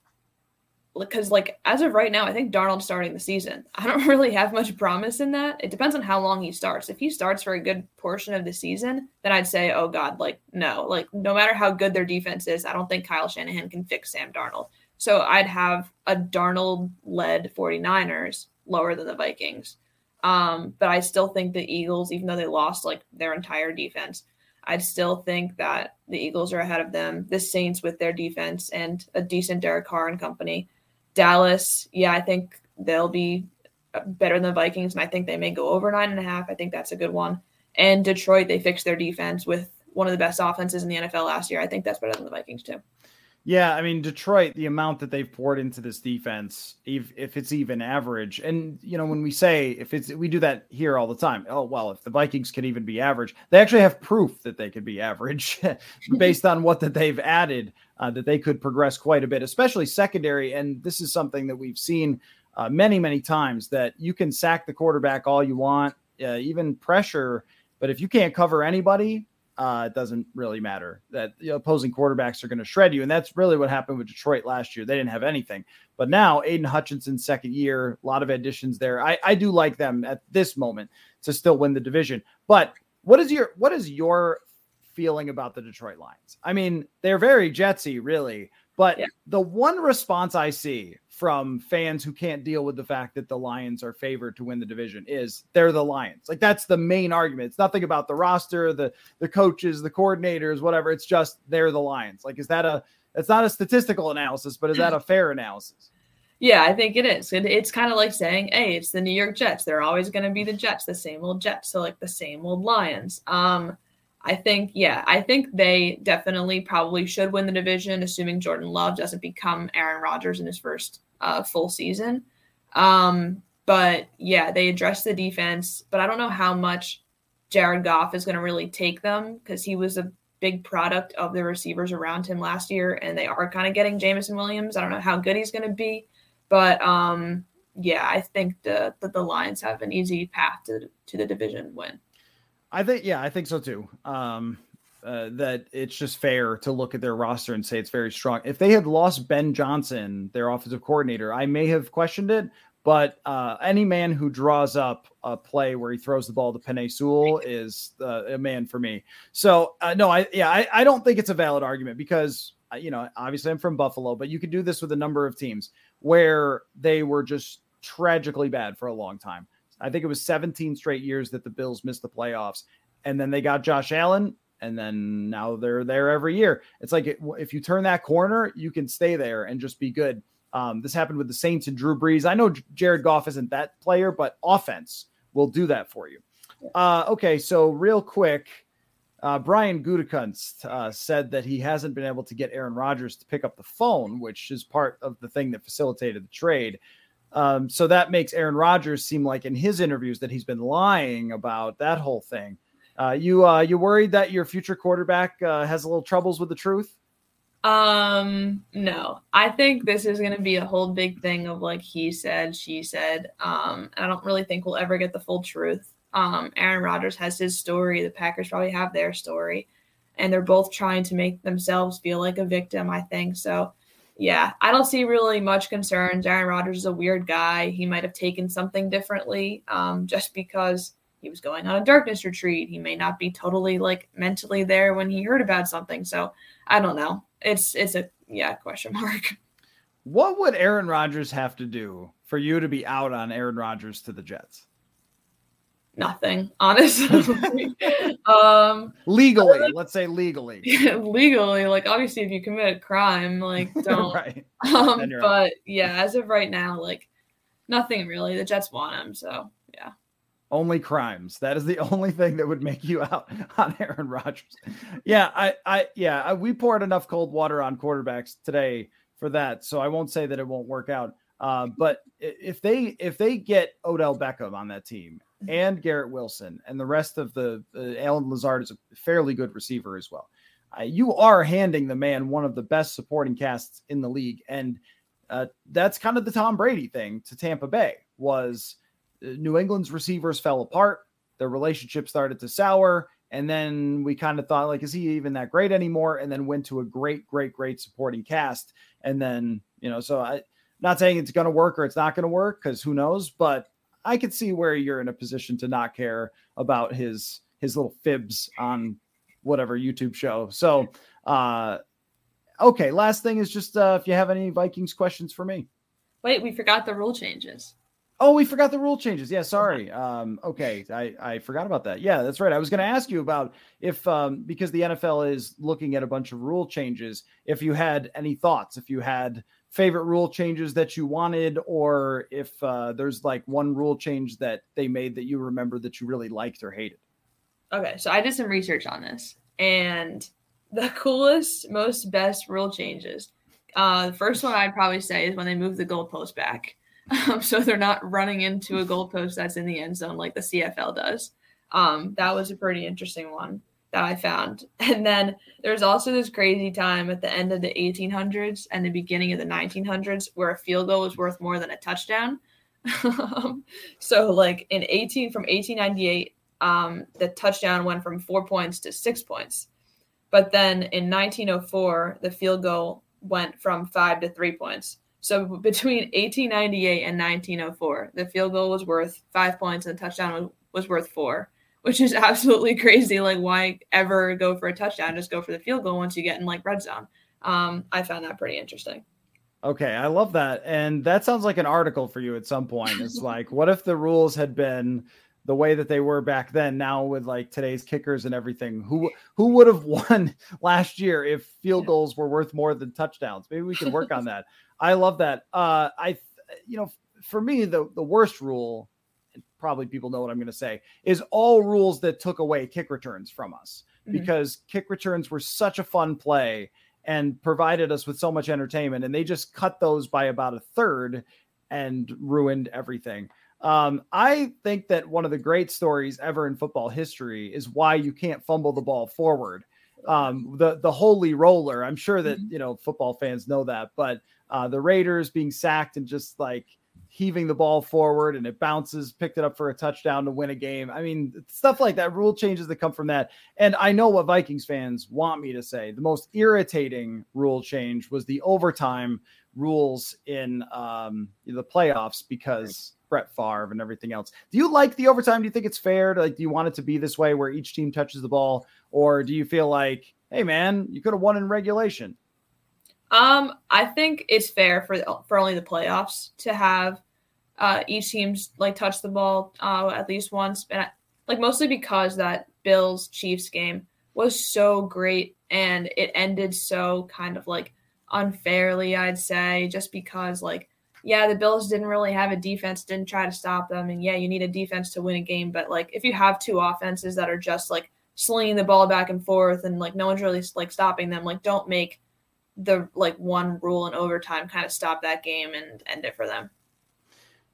because like as of right now, I think Darnold's starting the season. I don't [laughs] really have much promise in that. It depends on how long he starts. If he starts for a good portion of the season, then I'd say, oh God, like no, like no matter how good their defense is, I don't think Kyle Shanahan can fix Sam Darnold. So I'd have a Darnold led 49ers lower than the Vikings. Um, but I still think the Eagles, even though they lost like their entire defense, I'd still think that the Eagles are ahead of them. The Saints with their defense and a decent Derek Carr and company Dallas, yeah, I think they'll be better than the Vikings, and I think they may go over nine and a half. I think that's a good one. And Detroit, they fixed their defense with one of the best offenses in the NFL last year. I think that's better than the Vikings too. Yeah, I mean Detroit, the amount that they've poured into this defense, if if it's even average, and you know when we say if it's we do that here all the time. Oh well, if the Vikings can even be average, they actually have proof that they could be average [laughs] based on what that they've added, uh, that they could progress quite a bit, especially secondary. And this is something that we've seen uh, many many times that you can sack the quarterback all you want, uh, even pressure, but if you can't cover anybody, uh, it doesn't really matter that the opposing quarterbacks are going to shred you. And that's really what happened with Detroit last year. They didn't have anything. But now, Aidan Hutchinson's second year, a lot of additions there. I, I do like them at this moment to still win the division. But what is your what is your feeling about the Detroit Lions? I mean, they're very Jetsy, really, But Yeah. the one response I see from fans who can't deal with the fact that the Lions are favored to win the division is they're the Lions. Like that's the main argument. It's nothing about the roster, the the coaches, the coordinators, whatever. It's just they're the Lions. Like is that a it's not a statistical analysis, but is that a fair analysis? Yeah, I think it is. It, it's kind of like saying, "Hey, it's the New York Jets. They're always going to be the Jets, the same old Jets." So like the same old Lions. Um, I think, yeah, I think they definitely probably should win the division, assuming Jordan Love doesn't become Aaron Rodgers in his first uh, full season. Um, but yeah, they address the defense, but I don't know how much Jared Goff is going to really take them because he was a big product of the receivers around him last year, and they are kind of getting Jameson Williams. I don't know how good he's going to be, but um, yeah, I think the, that the Lions have an easy path to to the division win. I think, yeah, I think so too. Um, uh, that it's just fair to look at their roster and say it's very strong. If they had lost Ben Johnson, their offensive coordinator, I may have questioned it. But uh, any man who draws up a play where he throws the ball to Penei Sewell is uh, a man for me. So uh, no, I yeah, I, I don't think it's a valid argument because uh, you know obviously I'm from Buffalo, but you could do this with a number of teams where they were just tragically bad for a long time. I think it was 17 straight years that the Bills missed the playoffs, and then they got Josh Allen, and then now they're there every year. It's like if you turn that corner, you can stay there and just be good. Um, this happened with the Saints and Drew Brees. I know Jared Goff isn't that player, but offense will do that for you. Uh, okay, so real quick, uh, Brian Gutekunst uh, said that he hasn't been able to get Aaron Rodgers to pick up the phone, which is part of the thing that facilitated the trade. Um, so that makes Aaron Rodgers seem like in his interviews that he's been lying about that whole thing. Uh, you uh, you worried that your future quarterback uh, has a little troubles with the truth? Um, no, I think this is going to be a whole big thing of like he said, she said. Um, I don't really think we'll ever get the full truth. Um, Aaron Rodgers has his story. The Packers probably have their story, and they're both trying to make themselves feel like a victim. I think so. Yeah, I don't see really much concerns. Aaron Rodgers is a weird guy. He might have taken something differently, um, just because he was going on a darkness retreat. He may not be totally like mentally there when he heard about something. So I don't know. It's it's a yeah question [laughs] mark. What would Aaron Rodgers have to do for you to be out on Aaron Rodgers to the Jets? Nothing, honestly. [laughs] um, legally, let's say legally. [laughs] legally, like obviously, if you commit a crime, like [laughs] don't. right. Um, but yeah, as of right now, like nothing really. The Jets want him, so yeah. Only crimes. That is the only thing that would make you out on Aaron Rodgers. Yeah, I, I, yeah, I, we poured enough cold water on quarterbacks today for that, so I won't say that it won't work out. Uh, but if they if they get Odell Beckham on that team and Garrett Wilson and the rest of the uh, Allen Lazard is a fairly good receiver as well. Uh, you are handing the man one of the best supporting casts in the league, and uh, that's kind of the Tom Brady thing to Tampa Bay was uh, New England's receivers fell apart. Their relationship started to sour. And then we kind of thought, like, is he even that great anymore? And then went to a great, great, great supporting cast. And then, you know, so I not saying it's going to work or it's not going to work because who knows, but I could see where you're in a position to not care about his his little fibs on whatever YouTube show. So, uh, okay, last thing is just uh, if you have any Vikings questions for me. Wait, we forgot the rule changes. Oh, we forgot the rule changes. Yeah, sorry. Um, okay, I, I forgot about that. Yeah, that's right. I was going to ask you about if um, because the NFL is looking at a bunch of rule changes. If you had any thoughts, if you had favorite rule changes that you wanted, or if uh, there's like one rule change that they made that you remember that you really liked or hated. Okay, so I did some research on this, and the [laughs] coolest, most best rule changes. Uh, the first one I'd probably say is when they move the goalpost back, um, [laughs] so they're not running into a goalpost that's in the end zone like the CFL does. Um, that was a pretty interesting one that I found. [laughs] And then there's also this crazy time at the end of the 1800s and the beginning of the 1900s where a field goal was worth more than a touchdown. [laughs] So like in 18 from 1898 um, the touchdown went from four points to six points. But then in 1904, the field goal went from five to three points. So between 1898 and 1904, the field goal was worth five points and the touchdown was worth four, which is [laughs] absolutely crazy. Like, why ever go for a touchdown? Just go for the field goal once you get in like red zone. Um, I found that pretty interesting. Okay, I love that. And that sounds like an article for you at some point. It's [laughs] like, what if the rules had been the way that they were back then now with like today's kickers and everything who who would have [laughs] won last year if field goals were worth more than touchdowns maybe we can work on that i love that uh i you know for me the the worst rule probably people know what i'm going to say is all rules that took away kick returns from us mm-hmm. because kick returns were such a fun play and provided us with so much entertainment and they just cut those by about a third and ruined everything um, I think that one of the great stories ever in football history is why you can't fumble the ball forward. Um, the the holy roller. I'm sure that mm-hmm. you know football fans know that, but uh, the Raiders being sacked and just like heaving the ball forward and it bounces, picked it up for a touchdown to win a game. I mean, stuff like that, rule changes that come from that. And I know what Vikings fans want me to say. The most irritating rule change was the overtime rules in um, the playoffs because Brett Favre and everything else. Do you like the overtime? Do you think it's fair? To, like, do you want it to be this way where each team touches the ball, or do you feel like, hey man, you could have won in regulation? Um, I think it's fair for for only the playoffs to have uh, each team's like touched the ball uh, at least once, and I, like mostly because that Bills Chiefs game was so great and it ended so kind of like unfairly, I'd say, just because like yeah, the Bills didn't really have a defense, didn't try to stop them. And yeah, you need a defense to win a game. But like, if you have two offenses that are just like slinging the ball back and forth and like no one's really like stopping them, like, don't make the like one rule in overtime kind of stop that game and end it for them.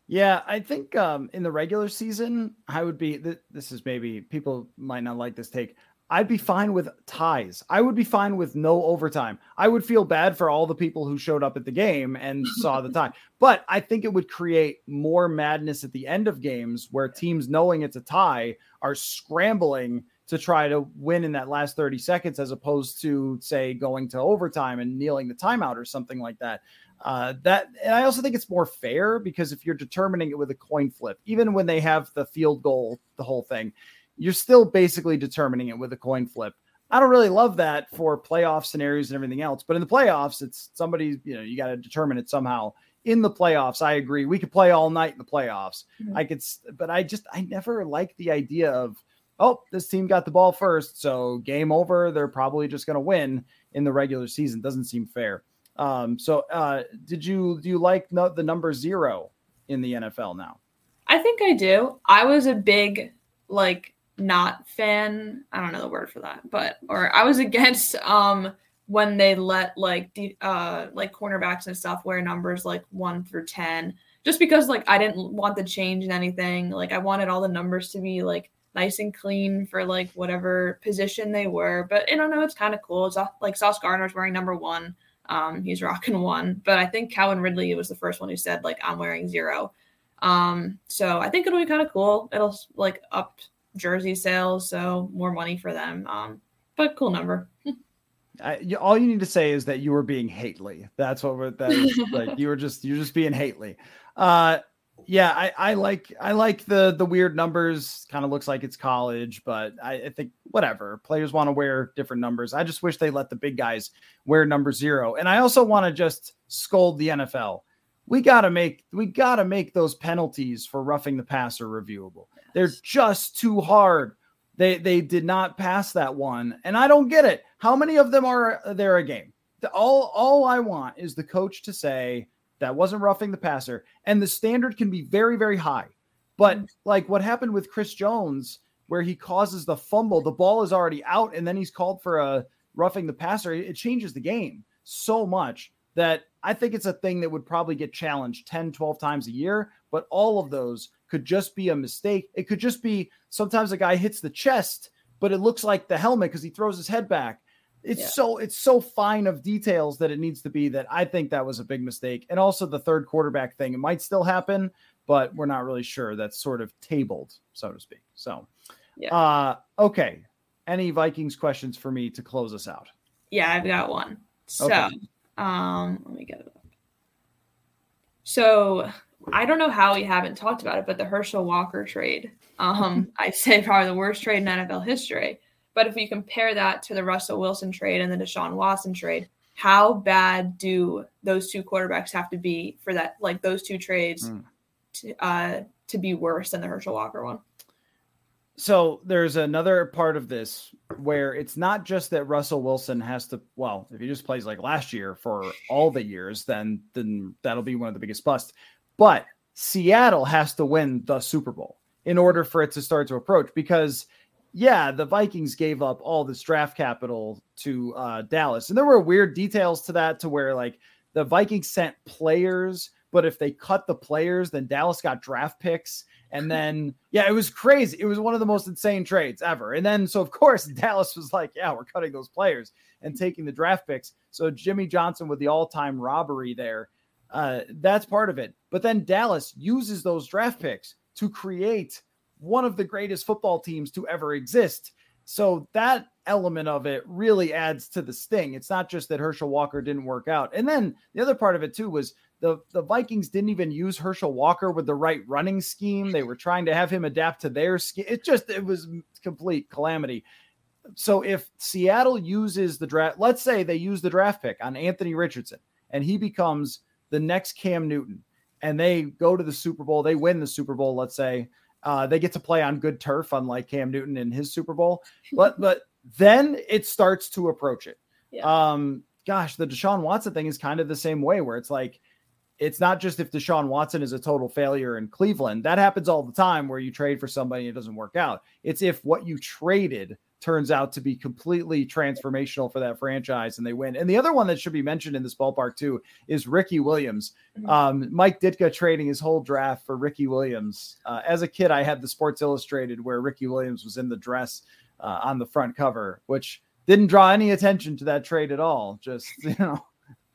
Yeah, I think um, in the regular season, I would be. Th- this is maybe people might not like this take. I'd be fine with ties. I would be fine with no overtime. I would feel bad for all the people who showed up at the game and [laughs] saw the tie. But I think it would create more madness at the end of games where teams knowing it's a tie are scrambling to try to win in that last 30 seconds as opposed to say going to overtime and kneeling the timeout or something like that. Uh, that and I also think it's more fair because if you're determining it with a coin flip, even when they have the field goal, the whole thing, you're still basically determining it with a coin flip. I don't really love that for playoff scenarios and everything else, but in the playoffs, it's somebody, you know, you got to determine it somehow. In the playoffs, I agree. We could play all night in the playoffs. Mm-hmm. I could, but I just, I never like the idea of, oh, this team got the ball first, so game over. They're probably just going to win in the regular season. Doesn't seem fair. Um, so, uh, did you do you like no, the number zero in the NFL now? I think I do. I was a big like not fan i don't know the word for that but or i was [laughs] against um when they let like the uh like cornerbacks and stuff wear numbers like 1 through 10 just because like i didn't want the change in anything like i wanted all the numbers to be like nice and clean for like whatever position they were but i don't know it's kind of cool it's like sauce gardner's wearing number one um he's rocking one but i think calvin ridley was the first one who said like i'm wearing zero um so i think it'll be kind of cool it'll like up jersey sales, so more money for them. Um, but cool number. I, you, all you need to say is that you were being hately. That's what we're, that is, like [laughs] you were just you're just being hately. Uh, yeah, I, I like I like the the weird numbers. Kind of looks like it's college, but I, I think whatever. Players want to wear different numbers. I just wish they let the big guys wear number zero. And I also want to just scold the NFL. We gotta make we gotta make those penalties for roughing the passer reviewable. They're just too hard. They they did not pass that one, and I don't get it. How many of them are there a game? All all I want is the coach to say that wasn't roughing the passer, and the standard can be very very high. But mm. like what happened with Chris Jones, where he causes the fumble, the ball is already out, and then he's called for a roughing the passer. It changes the game so much that I think it's a thing that would probably get challenged 10, 12 times a year. But all of those could just be a mistake. It could just be sometimes a guy hits the chest, but it looks like the helmet because he throws his head back. It's yeah. so it's so fine of details that it needs to be that I think that was a big mistake. And also the third quarterback thing, it might still happen, but we're not really sure. That's sort of tabled, so to speak. So yeah. uh okay. Any Vikings questions for me to close us out? Yeah, I've got one. So okay. um let me get it up. So I don't know how we haven't talked about it, but the Herschel Walker trade, um, [laughs] I'd say probably the worst trade in NFL history. But if we compare that to the Russell Wilson trade and the Deshaun Watson trade, how bad do those two quarterbacks have to be for that, like those two trades, mm. to, uh, to be worse than the Herschel Walker one? So there's another part of this where it's not just that Russell Wilson has to. Well, if he just plays like last year for all the years, then then that'll be one of the biggest busts. But Seattle has to win the Super Bowl in order for it to start to approach because yeah, the Vikings gave up all this draft capital to uh, Dallas. And there were weird details to that to where like the Vikings sent players, but if they cut the players, then Dallas got draft picks. And then, [laughs] yeah, it was crazy. It was one of the most insane trades ever. And then, so of course, [laughs] Dallas was like, yeah, we're cutting those players and taking the draft picks. So Jimmy Johnson with the all time robbery there. Uh, that's part of it. But then Dallas uses those draft picks to create one of the greatest football teams to ever exist. So that element of it really adds to the sting. It's not just that Herschel Walker didn't work out. And then the other part of it too was the the Vikings didn't even use Herschel Walker with the right running scheme. They were trying to have him adapt to their scheme. It just it was complete calamity. So if Seattle uses the draft, let's say they use the draft pick on Anthony Richardson and he becomes the next Cam Newton and they go to the Super Bowl, they win the Super Bowl, let's say, uh, they get to play on good turf, unlike Cam Newton in his Super Bowl. [laughs] But but then it starts to approach it. Yeah. Um, gosh, the Deshaun Watson thing is kind of the same way, where it's like it's not just if Deshaun Watson is a total failure in Cleveland. That happens all the time where you trade for somebody and it doesn't work out. It's if what you traded turns out to be completely transformational for that franchise and they win. And the other one that should be mentioned in this ballpark too is Ricky Williams. Mm-hmm. Um, Mike Ditka trading his whole draft for Ricky Williams. Uh, as a kid, I had the Sports Illustrated where Ricky Williams was in the dress uh, on the front cover, which didn't draw any attention to that trade at all. Just [laughs] you know,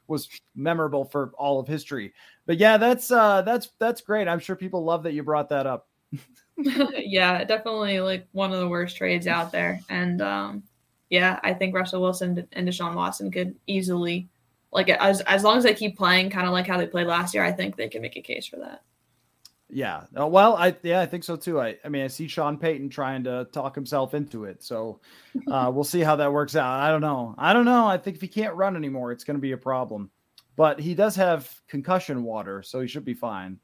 was memorable for all of history. But yeah, that's uh, that's that's great. I'm sure people love that you brought that up. [laughs] [laughs] yeah, definitely like one of the worst trades out there. And um, yeah, I think Russell Wilson and Deshaun Watson could easily, like, as as long as they keep playing kind of like how they played last year, I think they can make a case for that. Yeah. Uh, well, I yeah, I think so too. I I mean, I see Sean Payton trying to talk himself into it. So [laughs] uh, we'll see how that works out. I don't know. I don't know. I think if he can't run anymore, it's going to be a problem. But he does have concussion water, so he should be fine.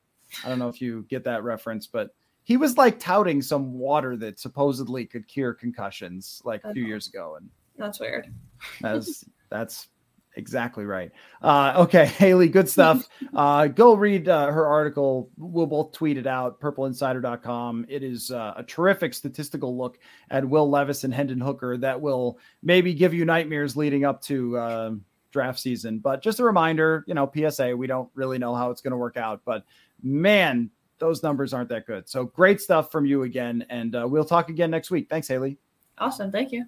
I don't know if you get that reference, but he was like touting some water that supposedly could cure concussions like a few years ago and that's weird. that's that's exactly right. Uh, okay [laughs] haley good stuff. [laughs] Uh, go read uh, her article. We'll both tweet it out purpleinsider.com it is uh, a terrific statistical look at will levis and hendon hooker that will maybe give you nightmares leading up to uh, draft season. But just a reminder you know psa we don't really know how it's going to work out but man those numbers aren't that good. So great stuff from you again. And uh, we'll talk again next week. Thanks, Haley. Awesome. Thank you.